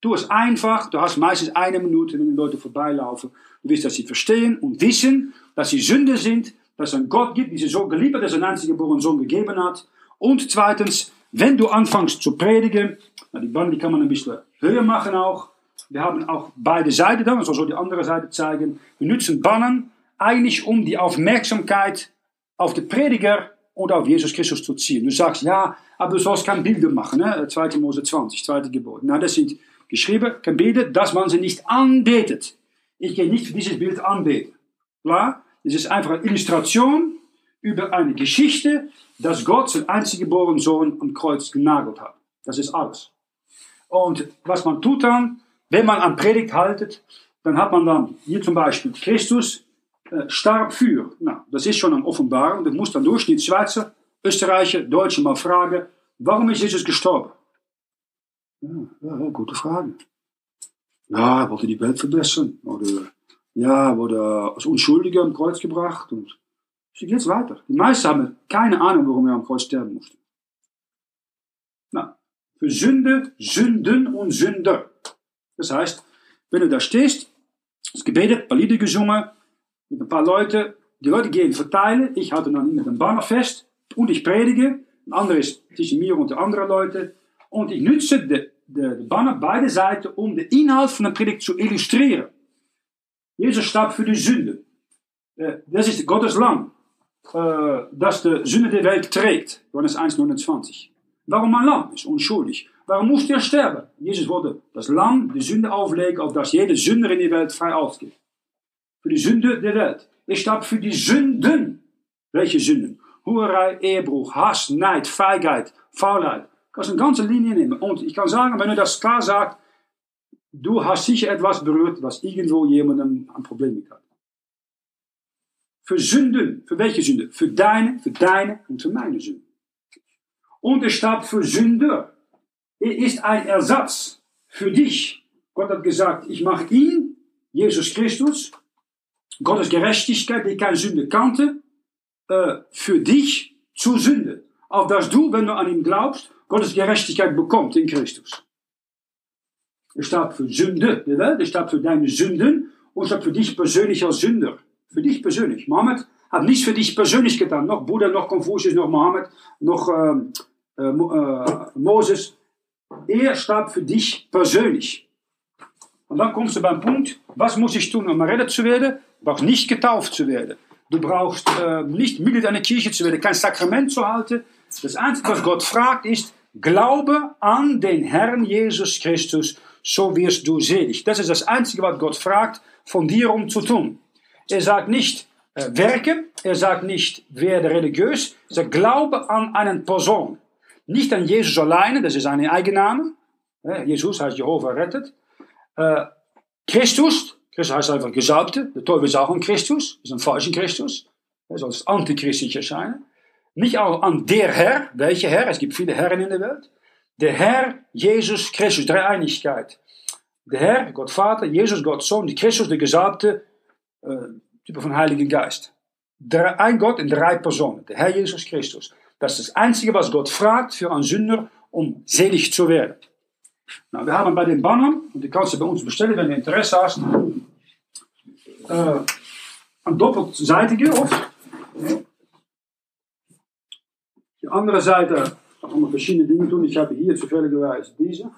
Du es einfach, du hast meistens eine Minute, wenn die Leute vorbeilaufen. Du wirst, dass sie verstehen und wissen, dass sie Sünde sind, dass es einen Gott gibt, die sie so geliebt hat, dass er einen einzigen geborenen Sohn gegeben hat. Und zweitens, wenn du anfängst zu predigen, die Band die kann man ein bisschen höher machen auch. Wir haben auch beide Seiten dann, soll so die andere Seite zeigen. Wir nutzen Bannen eigentlich um die Aufmerksamkeit auf den Prediger und auf Jesus Christus zu ziehen. Du sagst, ja, aber du sollst keine Bilder machen, ne? 2. Mose 20, zweite Gebot. Na, das sind geschrieben, Bilder, dass man sie nicht anbetet. Ich gehe nicht dieses Bild anbeten. Klar? Es ist einfach eine Illustration über eine Geschichte, dass Gott seinen einzig geborenen Sohn am Kreuz genagelt hat. Das ist alles. Und was man tut dann, wenn man an Predigt haltet, dann hat man dann hier zum Beispiel Christus äh, starb für. Nou, das ist schon eine Offenbarung. Du musst dann Durchschnitt Schweizer, Österreicher, Deutsche mal fragen, warum ist Jesus gestorben? Ja, ja, gute Frage. Ja, er wollte die Welt verbessern. Oder ja, wurde als Unschuldiger am Kreuz gebracht. Und so geht's weiter. Die meisten haben keine Ahnung, warum er am Kreuz sterben musste. Na, für Sünde, Sünden und Sünder. Das heißt, wenn du da stehst, gebetet, ein paar Lieder gesungen, mit ein paar Leuten, die Leute gehen verteilen, ich halte dann mit einem Banner fest und ich predige, ein anderer ist zwischen mir und den anderen Leuten und ich nutze de, de, de Banner beide Seiten, um den Inhalt von der Predigt zu illustrieren. Jesus starb für die Sünde. Das ist Gottes Lamm, das die Sünde der Welt trägt. Johannes 1,29. Warum ein Lamm? Ist unschuldig. Warum musste er sterben? Jesus wollte das Lamm die Sünde auflegen, auf das jede Sünder in der Welt frei ausgeht. Für die Sünde der Welt. Er starb für die Sünden. Welche Sünden? Hurerei, Ehebruch, Hass, Neid, Feigheit, Faulheit. Ich kann eine ganze Linie nehmen. Und ich kann sagen, wenn du das klar sagt, du hast sicher etwas berührt, was irgendwo jemandem ein Problem hat. Für Sünden. Für welche Sünde? Für deine, für deine und für meine Sünden. Und er starb für Sünder. Er ist ein Ersatz für dich. Gott hat gesagt, ich mache ihn, Jesus Christus, Gottes Gerechtigkeit, die keine Sünde kannte, für dich zur Sünde. Auf dass du, wenn du an ihn glaubst, Gottes Gerechtigkeit bekommst in Christus. Er starb für Sünde er starb für deine Sünden und starb für dich persönlich als Sünder. Für dich persönlich. Mohammed hat nichts für dich persönlich getan. Noch Buddha, noch Konfuzius, noch Mohammed, noch äh, äh, Moses. Er starb für dich persönlich. Und dann kommst du beim Punkt, was muss ich tun, um errettet zu werden? Du brauchst nicht getauft zu werden. Du brauchst äh, nicht Mitglied einer Kirche zu werden, kein Sakrament zu halten. Das Einzige, was Gott fragt, ist, glaube an den Herrn Jesus Christus, so wirst du selig. Das ist das Einzige, was Gott fragt, von dir um zu tun. Er sagt nicht, äh, werke, er sagt nicht, werde religiös, er sagt, glaube an einen Person. Nicht an Jesus alleine, das ist ein Eigenname. Jesus heißt Jehovah rettet. Äh, Christus, Christus heißt einfach Gesalbte. Der Teufel ist auch ein Christus, ist ein falscher Christus. Er soll als antichristlich erscheinen. Nicht an der Herr, welche Herr? Es gibt viele Herren in der Welt. Der Herr Jesus Christus, Dreieinigkeit. Der Herr, Gott Vater, Jesus, Gott Sohn, Christus, der Gesalbte, äh, Type von Heiligen Geist. Der, ein Gott in drei Personen, der Herr Jesus Christus. Das ist das Einzige, was Gott fragt für einen Sünder, um selig zu werden. Nou, wir haben bei den Bannern, und die kannst du bei uns bestellen, wenn du Interesse hast, äh, een doppelzijdige oft. Die andere Seite kann man verschiedene Dinge tun. Ich habe hier zufälligerweise diese.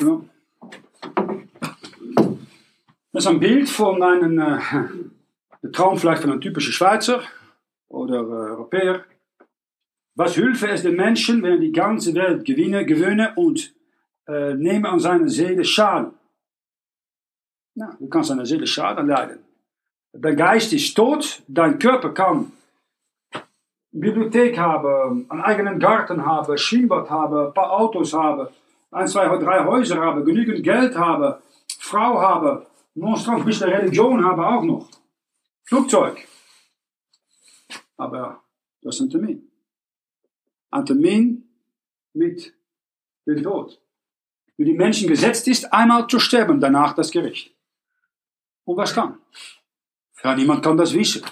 Ja. Das ist ein Bild von einem, äh, der Traum vielleicht von einem typischen Schweizer oder äh, Europäer. Was hilft es den Menschen, wenn er die ganze Welt gewinne, gewinne und äh, nehme an seiner Seele Schaden? Nou, du kannst seine Seele Schaden leiden. Dein Geist ist tot, dein Körper kann Bibliothek haben, einen eigenen Garten haben, Schwimmbad haben, ein paar Autos haben, ein, zwei, drei Häuser haben, genügend Geld haben, Frau haben, monstrans bis der Religion haben auch noch. Flugzeug. Aber das ist ein Termin. Ein Termin mit dem Tod. Für die Menschen gesetzt ist, einmal zu sterben, danach das Gericht. Und was kann? Ja, niemand kann das wissen.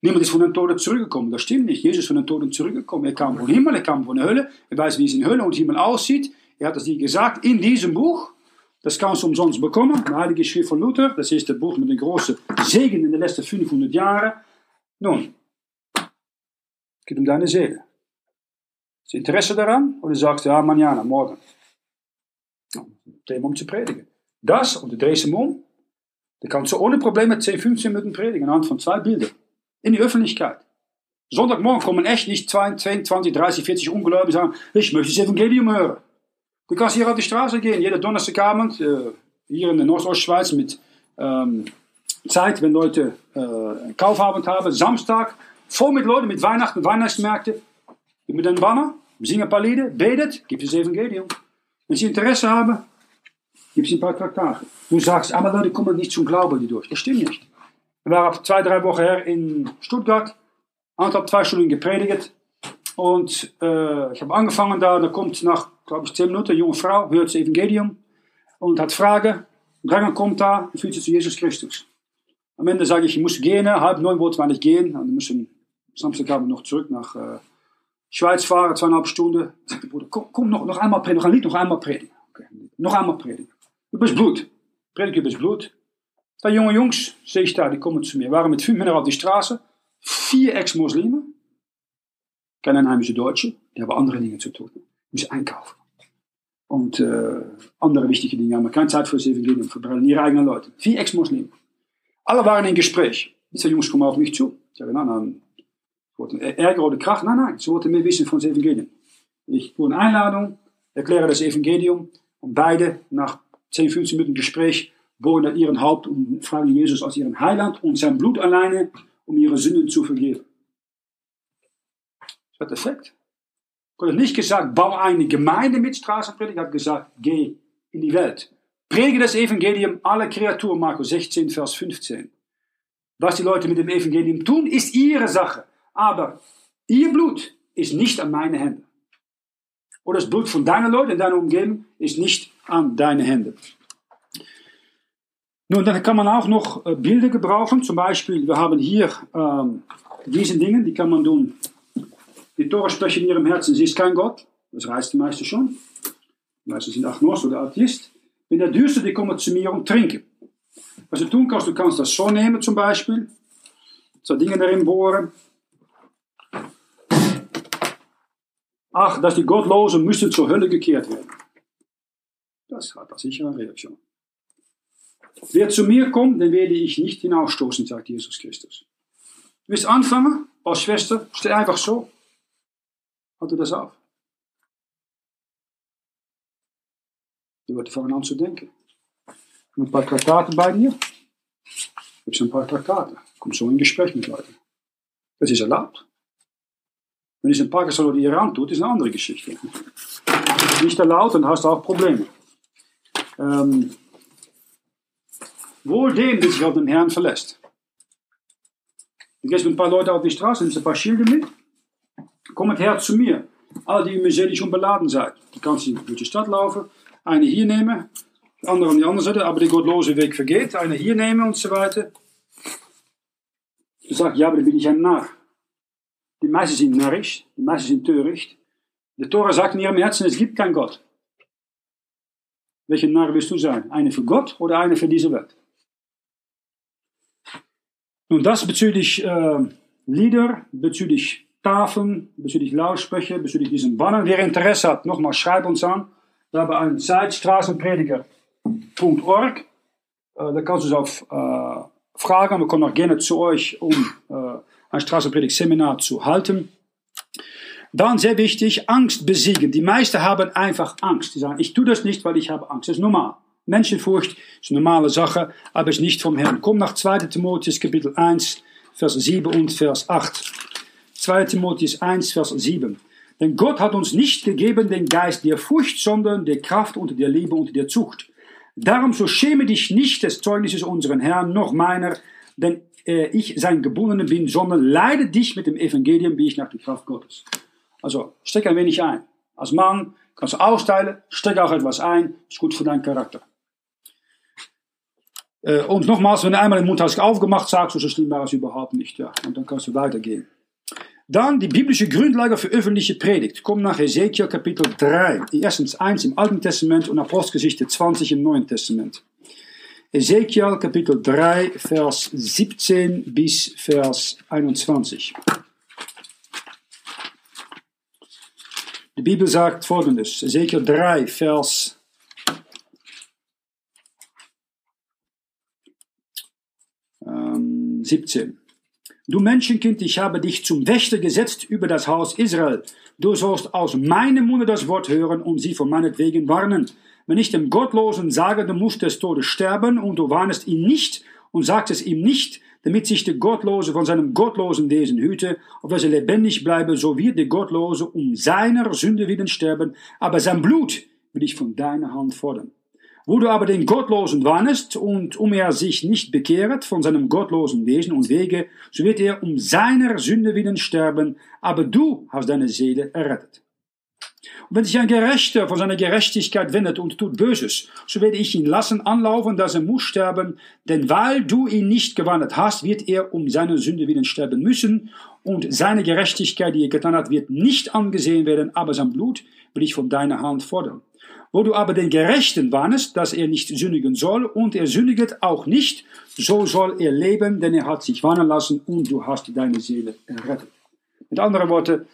Niemand ist von den Toten zurückgekommen. Das stimmt nicht. Jesus ist von den Toten zurückgekommen. Er kam vom Himmel, er kam von der Hölle. Er weiß, wie es in Hölle und Himmel aussieht. Er hat das dir gesagt in diesem Buch. Das kannst du umsonst bekommen. Die Heilige Schrift von Luther. Das ist das Buch mit den großen Segen in den letzten 500 Jahren. Nun, es geht um deine Seele. Ist Interesse daran? Oder sagst du, ja, manjana, morgen. Thema um zu predigen. Das und de mom Da kannst du ohne Probleme 10, 15 Minuten predigen anhand von zwei Bildern. In die Öffentlichkeit. Sonntagmorgen kommen echt nicht 20, 30, 40 Ungläubige sagen, ich möchte das Evangelium hören. Du kannst hier auf die Straße gehen, jeder Donnerstagabend, äh, hier in der Nordostschweiz mit ähm, Zeit, wenn Leute äh, Kaufabend haben, Samstag, voll mit Leuten, mit Weihnachten, Weihnachtsmärkte, mit einem Banner, singen ein paar Lieder, betet, gibt das Evangelium. Wenn sie Interesse haben, gibt es ein paar Traktate. Du sagst, aber Leute kommen nicht zum Glauben durch. Das stimmt nicht. Wir waren zwei, drei Wochen her in Stuttgart, anderthalb, zwei Stunden gepredigt. Und äh, ich habe angefangen da, da kommt nach, glaube ich, zehn Minuten eine junge Frau, hört das Evangelium und hat Fragen. Dränger kommt da und führt sie zu Jesus Christus. Am Ende sage ich, ich muss gehen, halb neun wollten wir nicht gehen. Und wir müssen Samstagabend noch zurück nach äh, Schweiz fahren, zweieinhalb Stunden. Sagt der Bruder, komm, komm noch, noch einmal predigen, noch einmal predigen. Okay. Noch einmal predigen. Über Blut. Predigt über Blut. Da junge Jungs, sehe ich da, die kommen zu mir. waren mit fünf Männern auf die Straße. Vier Ex-Muslimen. Keine einheimische Deutsche. Die haben andere Dinge zu tun. Müssen einkaufen. Und äh, andere wichtige Dinge haben keine Zeit für das Evangelium, verbrennen ihre eigenen Leute. Vier Ex-Muslimen. Alle waren in Gespräch. Diese Jungs kommen auf mich zu. Ich sage, nein, nein, wollten Ärger oder Kracht. Nein, nein, sie wollten mehr wissen von das Evangelium. Ich tue eine Einladung, erkläre das Evangelium und beide nach 10, 15 Minuten Gespräch bohren an ihren Haupt und fragen Jesus als ihren Heiland und sein Blut alleine, um ihre Sünden zu vergeben. Das hat Effekt. Ich habe nicht gesagt, bau eine Gemeinde mit Straßenpredigt, ich habe gesagt, geh in die Welt. Präge das Evangelium aller Kreaturen, Markus 16, Vers 15. Was die Leute mit dem Evangelium tun, ist ihre Sache. Aber ihr Blut ist nicht an meine Hände. Oder das Blut von deinen Leuten in deiner Umgebung ist nicht an deine Hände. Nun, dann kann man auch noch äh, Bilder gebrauchen. Zum Beispiel, wir haben hier ähm, diese Dinge, die kann man tun. Die Tore sprechen in ihrem Herzen, sie ist kein Gott. Das reißt die meisten schon. Die meisten sind Agnost oder Atheist. Wenn der Dürste, die kommen zu mir und trinken. Was du tun kannst, du kannst das so nehmen zum Beispiel. So Dinge darin bohren. Ach, dass die Gottlosen müssen zur Hölle gekehrt werden. Das hat das sicher eine Reaktion. Wer zu mir kommt, den werde ich nicht hinausstoßen, sagt Jesus Christus. Du willst anfangen, als Schwester, steh einfach so. Halte das auf. Du wird fangen an zu denken. Ein paar Traktate bei dir. Gibt ein paar Traktate. Komm so in Gespräch mit Leuten. Das ist erlaubt. Wenn es in Pakistan oder Iran tut, ist eine andere Geschichte. Nicht erlaubt, dann hast auch Probleme. Ähm, wohl dem, der sich auf den Herrn verlässt. Du gehst mit ein paar Leuten auf die Straße, nimmst ein paar Schilder mit, kommt her zu mir. Alle, die mühselig und beladen seid. Du kannst durch die Stadt laufen, eine hier nehmen, die andere an die andere Seite, aber die gottlose Weg vergeht, eine hier nehmen und so weiter. Du sagst, ja, aber dann bin ich ein Narr. Die meisten sind narrisch, die meisten sind töricht. Der Tora sagt in ihrem Herzen, es gibt keinen Gott. Welche Narr willst du sein? Eine für Gott oder eine für diese Welt? Nun, das bezüglich äh, Lieder, bezüglich Tafeln, bezüglich Lautsprecher, bezüglich diesen Banner. Wer Interesse hat, nochmal schreib uns an. Wir haben einen Site straßenprediger.org. Äh, da kannst du uns auf äh, fragen. Wir kommen auch gerne zu euch, um äh, ein Straßenpredigt-Seminar zu halten. Dann sehr wichtig, Angst besiegen. Die meisten haben einfach Angst. Die sagen, ich tue das nicht, weil ich habe Angst. Das ist normal. Menschenfurcht ist eine normale Sache, aber ist nicht vom Herrn. Komm nach 2. Timotheus Kapitel 1, Vers 7 und Vers 8. 2. Timotheus 1, Vers 7. Denn Gott hat uns nicht gegeben den Geist der Furcht, sondern der Kraft und der Liebe und der Zucht. Darum so schäme dich nicht des Zeugnisses unseren Herrn, noch meiner, denn äh, ich sein Gebundene bin, sondern leide dich mit dem Evangelium, wie ich nach der Kraft Gottes. Also steck ein wenig ein. Als Mann kannst du austeilen, steck auch etwas ein, ist gut für deinen Charakter. Äh, und nochmals, wenn du einmal den Mund hast aufgemacht, sagst du, so schlimm war es überhaupt nicht. Ja, und dann kannst du weitergehen. Dann die biblische Grundlage für öffentliche Predigt. Komm nach Ezekiel Kapitel 3. Erstens 1 im Alten Testament und Apostelgeschichte 20 im Neuen Testament. Ezekiel Kapitel 3, Vers 17 bis Vers 21. Die Bibel sagt folgendes, Ezekiel 3, Vers 17. Du Menschenkind, ich habe dich zum Wächter gesetzt über das Haus Israel. Du sollst aus meinem Munde das Wort hören und sie von meinetwegen warnen. Wenn ich dem Gottlosen sage, du musst des Todes sterben und du warnest ihn nicht und sagst es ihm nicht, damit sich der Gottlose von seinem gottlosen Wesen hüte, auf dass er lebendig bleibe, so wird der Gottlose um seiner Sünde willen sterben, aber sein Blut will ich von deiner Hand fordern. Wo du aber den Gottlosen warnest und um er sich nicht bekehret von seinem gottlosen Wesen und Wege, so wird er um seiner Sünde willen sterben, aber du hast deine Seele errettet. Und wenn sich ein Gerechter von seiner Gerechtigkeit wendet und tut Böses, so werde ich ihn lassen anlaufen, dass er muss sterben, denn weil du ihn nicht gewandelt hast, wird er um seine Sünde willen sterben müssen, und seine Gerechtigkeit, die er getan hat, wird nicht angesehen werden, aber sein Blut will ich von deiner Hand fordern. Wo du aber den Gerechten warnest, dass er nicht sündigen soll, und er sündiget auch nicht, so soll er leben, denn er hat sich warnen lassen, und du hast deine Seele errettet. Mit anderen Worten,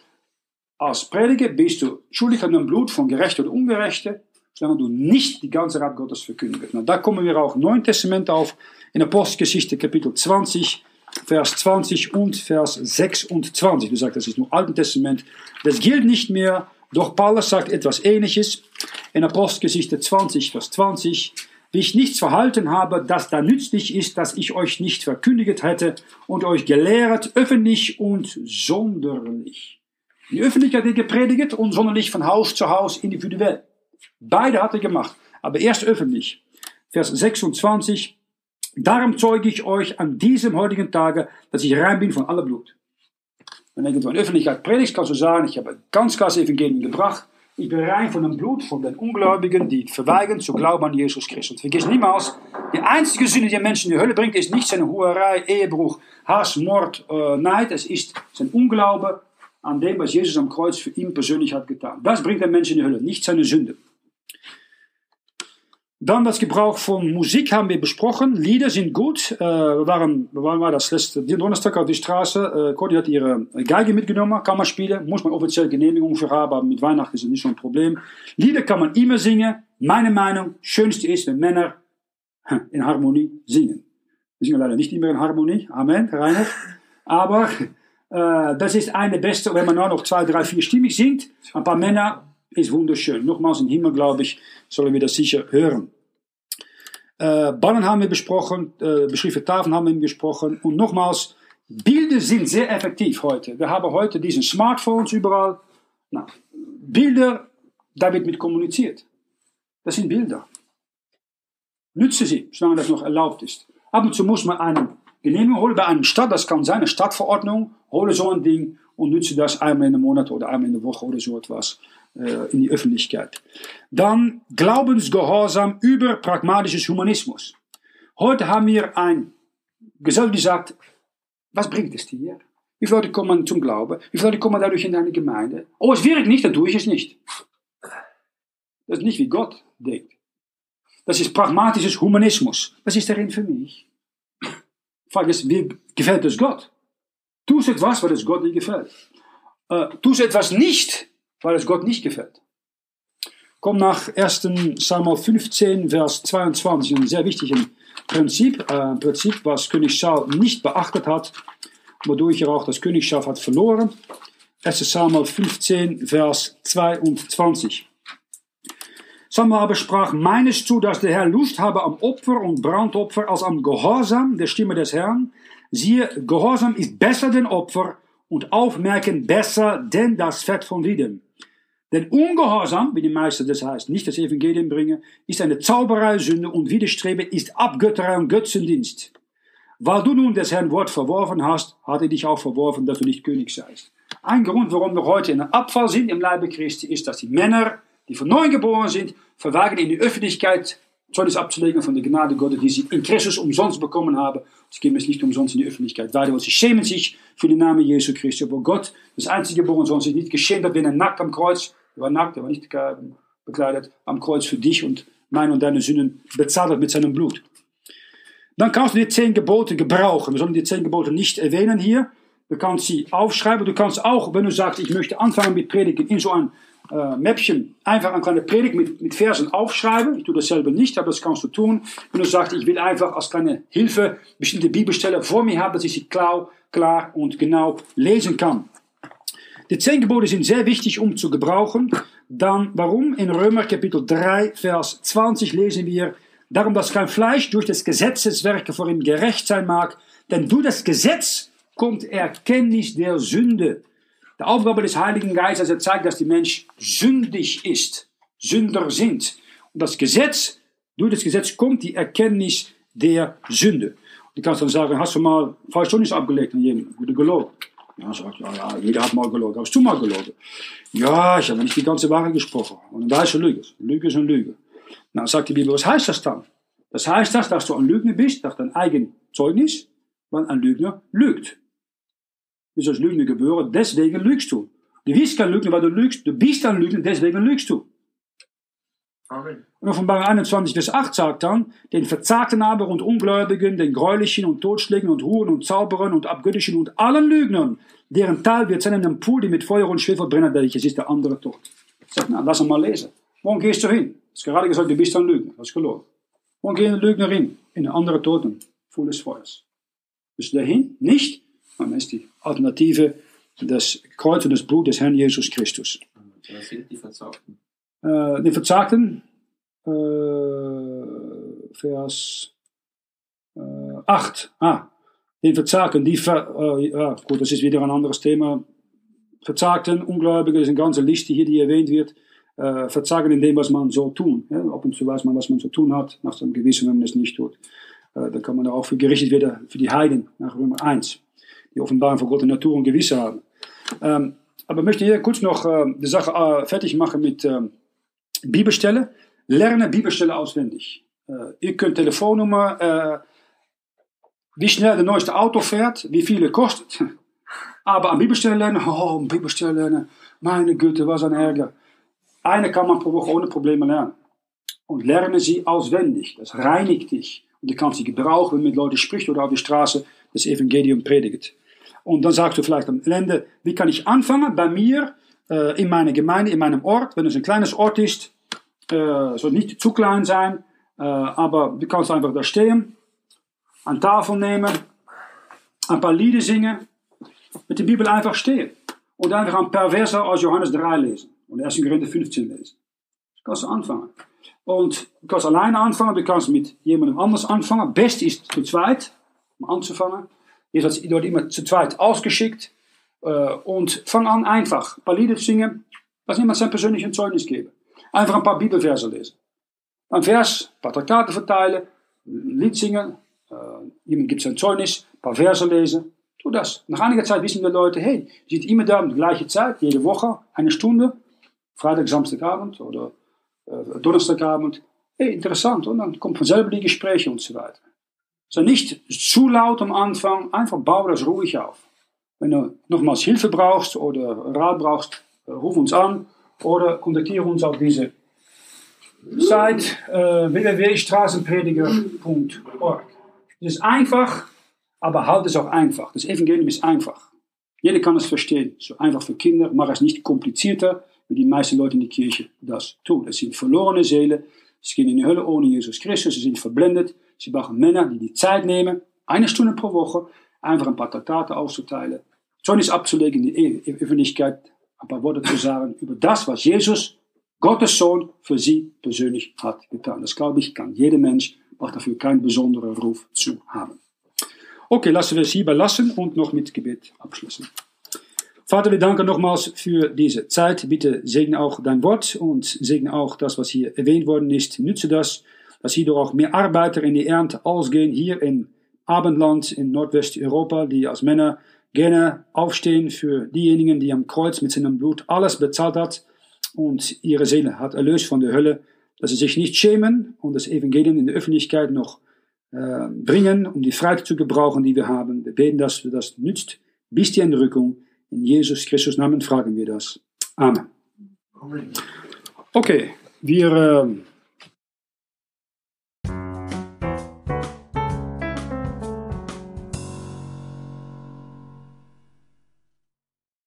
als Prediger bist du schuldig an dem Blut von Gerechten und Ungerechten, solange du nicht die ganze Rat Gottes verkündigst. Na, da kommen wir auch im Neuen Testament auf, in Apostelgeschichte Kapitel 20, Vers 20 und Vers 26. Du sagst, das ist nur Alten Testament. Das gilt nicht mehr, doch Paulus sagt etwas Ähnliches in Apostelgeschichte 20, Vers 20. Wie ich nichts verhalten habe, das da nützlich ist, dass ich euch nicht verkündigt hätte und euch gelehrt, öffentlich und sonderlich. Die Öffentlichkeit hat er gepredigt und sonderlich von Haus zu Haus individuell. Beide hat er gemacht, aber erst öffentlich. Vers 26. Darum zeuge ich euch an diesem heutigen Tage, dass ich rein bin von aller Blut. Wenn du in Öffentlichkeit predigst, kannst du sagen, ich habe ganz klar das Evangelium gebracht. Ich bin rein von dem Blut von den Ungläubigen, die verweigern zu glauben an Jesus Christus. Und vergiss niemals, die einzige Sünde, die Menschen in die Hölle bringt, ist nicht seine Huerei, Ehebruch, Hass, Mord, äh, Neid. Es ist sein Unglaube an dem, was Jesus am Kreuz für ihn persönlich hat getan. Das bringt den Menschen in die Hölle, nicht seine Sünde. Dann das Gebrauch von Musik haben wir besprochen. Lieder sind gut. Äh, wir waren, wir waren das letzte Donnerstag auf die Straße. Äh, Cody hat ihre Geige mitgenommen, kann man spielen. Muss man offiziell Genehmigung für haben, aber mit Weihnachten ist es nicht so ein Problem. Lieder kann man immer singen. Meine Meinung, schönste ist, wenn Männer in Harmonie singen. Wir singen leider nicht immer in Harmonie. Amen, Reinhard. Aber äh, das ist eine beste, wenn man nur noch zwei, drei, vier stimmig singt. Ein paar Männer ist wunderschön. Nochmals im Himmel, glaube ich, sollen wir das sicher hören. Äh, Ballen haben wir besprochen, äh, beschriebene Tafeln haben wir besprochen. Und nochmals, Bilder sind sehr effektiv heute. Wir haben heute diesen Smartphones überall. Na, Bilder, da wird mit kommuniziert. Das sind Bilder. Nütze sie, solange das noch erlaubt ist. Ab und zu muss man einen Genehmigung holen bei einer Stadt, das kann sein, eine Stadtverordnung, hole so ein Ding und nütze das einmal in den Monat oder einmal in der Woche oder so etwas äh, in die Öffentlichkeit. Dann Glaubensgehorsam über pragmatisches Humanismus. Heute haben wir ein Gesellschaft, sagt, was bringt es dir? Wie viele Leute kommen zum Glauben? Wie viele Leute kommen dadurch in deine Gemeinde? Oh, es wirkt nicht, dann tue ich es nicht. Das ist nicht wie Gott denkt. Das ist pragmatisches Humanismus. Was ist darin für mich? Frage ist, wie gefällt es Gott? Tu etwas, weil es Gott nicht gefällt. Äh, tu etwas nicht, weil es Gott nicht gefällt. Komm nach 1. Samuel 15, Vers 22, ein sehr wichtiges Prinzip, äh, Prinzip, was König Saul nicht beachtet hat, wodurch er auch das Königschaft hat verloren. 1. Samuel 15, Vers 22. Samuel aber sprach, meinest du, dass der Herr Lust habe am Opfer und Brandopfer als am Gehorsam der Stimme des Herrn? Siehe, Gehorsam ist besser denn Opfer und Aufmerken besser denn das Fett von Rieden. Denn Ungehorsam, wie die Meister das heißt, nicht das Evangelium bringen, ist eine Zauberei-Sünde und Widerstreben ist Abgötterei und Götzendienst. Weil du nun des Herrn Wort verworfen hast, hat er dich auch verworfen, dass du nicht König seist. Ein Grund, warum wir heute in einem Abfall sind im Leibe Christi, ist, dass die Männer die von neu geboren sind, verwagen in die Öffentlichkeit Zeugnis abzulegen von der Gnade Gottes, die sie in Christus umsonst bekommen haben. Sie geben es nicht umsonst in die Öffentlichkeit weiter, weil sie schämen sich für den Namen Jesu Christi. Aber Gott, das einzige geboren Sohn, sich nicht geschämt hat, wenn er nackt am Kreuz, er war nackt, er war nicht bekleidet, am Kreuz für dich und meine und deine Sünden bezahlt hat mit seinem Blut. Dann kannst du die zehn Gebote gebrauchen. Wir sollen die zehn Gebote nicht erwähnen hier. Du kannst sie aufschreiben. Du kannst auch, wenn du sagst, ich möchte anfangen mit Predigen in so ein äh, Mäppchen einfach eine kleine Predigt mit, mit Versen aufschreiben. Ich tue das selber nicht, aber das kannst du tun. Wenn du sagst, ich will einfach als kleine Hilfe bestimmte Bibelstellen vor mir haben, dass ich sie klar, klar und genau lesen kann. Die zehn Gebote sind sehr wichtig, um zu gebrauchen. Dann, warum? In Römer Kapitel 3, Vers 20 lesen wir, darum, dass kein Fleisch durch des Gesetzeswerke vor ihm gerecht sein mag, denn durch das Gesetz kommt Erkenntnis der Sünde. Die Aufgabe des Heiligen Geistes, er zeigt, dass die Mensch sündig ist, Sünder sind. Und das Gesetz, durch das Gesetz kommt die Erkenntnis der Sünde. Und du kannst dann sagen, hast du mal Verständnis abgelegt an jemanden, wurde gelogen. Ja, sagt, ja, ja, jeder hat mal gelogen. Hast du mal gelogen? Ja, ich habe nicht die ganze Wahrheit gesprochen. Und dann weißt du Lüge. Lüge ist eine Lüge. Na, sagt die Bibel, was heißt das dann? Das heißt das, dass du ein Lügner bist, nach dein eigen Zeugnis, weil ein Lügner lügt. Du bist als Lügner geboren, deswegen lügst du. Du bist kein Lügner, weil du lügst. Du bist ein Lügner, deswegen lügst du. Amen. Und Offenbarung 21, Vers 8 sagt dann, den Verzagten aber und Ungläubigen, den Gräulichen und Totschlägen und Huren und Zauberern und Abgöttischen und allen Lügnern, deren Teil wird sein in einem Pool, die mit Feuer und Schwefel brennen, welches ist der andere Tod. Sagt, na, lass ihn mal lesen. Worum gehst du hin? Es ist gerade gesagt, du bist ein Lügner, das ist gelogen. Worum geht ein Lügner hin? In einen anderen Toten, voll des Feuers. Bist du dahin? Nicht? Dann ist die Alternative das Kreuz und das Blut des Herrn Jesus Christus. Was sind die Verzagten? Äh, den Verzagten, äh, Vers äh, 8. Ah, den Verzagten, die ver, äh, ja, gut, das ist wieder ein anderes Thema. Verzagten, Ungläubige, das ist eine ganze Liste hier, die erwähnt wird. Äh, Verzagen in dem, was man so tun. Ja, ab und zu weiß man, was man zu tun hat, nach seinem Gewissen, wenn man es nicht tut. Äh, da kann man auch für gerichtet werden, für die Heiden, nach Römer 1, die offenbar vor Gott in Natur und Gewisse haben. Ähm, aber möchte hier kurz noch äh, die Sache äh, fertig machen mit ähm, Bibelstelle. Lerne Bibelstelle auswendig. Äh, ihr könnt Telefonnummer, äh, wie schnell das neueste Auto fährt, wie viel es kostet. Aber an Bibelstelle lernen, oh, Bibelstelle lernen, meine Güte, was ein Ärger. Eine kann man pro Woche ohne Probleme lernen. Und lerne sie auswendig. Das reinigt dich. Und du kannst sie gebrauchen, wenn du mit Leuten sprichst oder auf der Straße das Evangelium predigt. Und dann sagst du vielleicht am Ende, wie kann ich anfangen? Bei mir, äh, in meiner Gemeinde, in meinem Ort, wenn es ein kleines Ort ist, äh, soll nicht zu klein sein, äh, aber du kannst einfach da stehen, an Tafel nehmen, ein paar Lieder singen, mit der Bibel einfach stehen. Und ein paar Verse aus Johannes 3 lesen und 1. Korinther 15 lesen. Das kannst du anfangen. Und du kannst alleine anfangen, du kannst mit jemandem anders anfangen. Best ist zu zweit, um anzufangen. Jesus wird immer zu zweit ausgeschickt. Äh, und fang an einfach ein paar Lieder zu singen, lass niemand sein persönliches Zeugnis geben. Einfach ein paar Bibelverse lesen. Ein Vers, ein paar Traktate verteilen, ein Lied singen, äh, jemand gibt sein Zeugnis, ein paar Verse lesen. Tu das. Nach einiger Zeit wissen die Leute, hey, sind immer da um die gleiche Zeit, jede Woche, eine Stunde, Freitag, Samstagabend oder äh, Donnerstagabend. Hey, interessant. Und dann kommt von selber die Gespräche und so weiter. Also nicht zu laut am Anfang, einfach bau das ruhig auf. Wenn du nochmals Hilfe brauchst oder Rat brauchst, ruf uns an oder kontaktiere uns auf diese Seite äh, www.straßenprediger.org. Es ist einfach, aber halt es auch einfach. Das Evangelium ist einfach. Jeder kann es verstehen. So einfach für Kinder, mach es nicht komplizierter, wie die meisten Leute in der Kirche das tun. Es sind verlorene Seelen, sie gehen in die Hölle ohne Jesus Christus, sie sind verblendet. Sie brauchen Männer, die die Zeit nehmen, eine Stunde pro Woche, einfach ein paar Traktate auszuteilen, Zeugnis abzulegen in die Öffentlichkeit, ein paar Worte zu sagen über das, was Jesus, Gottes Sohn, für sie persönlich hat getan. Das glaube ich, kann jeder Mensch, braucht dafür keinen besonderen Ruf zu haben. Okay, lassen wir es hierbei lassen und noch mit Gebet abschließen. Vater, wir danken nochmals für diese Zeit. Bitte segne auch dein Wort und segne auch das, was hier erwähnt worden ist. Nütze das, dass hier auch mehr Arbeiter in die Ernte ausgehen, hier in Abendland in Nordwesteuropa, die als Männer gerne aufstehen für diejenigen, die am Kreuz mit seinem Blut alles bezahlt hat und ihre Seele hat erlöst von der Hölle, dass sie sich nicht schämen und das Evangelium in der Öffentlichkeit noch äh, bringen, um die Freiheit zu gebrauchen, die wir haben. Wir beten, dass du das nützt, bis die Entrückung. In Jesus Christus Namen fragen wir das. Amen. Amen. Okay, wir äh,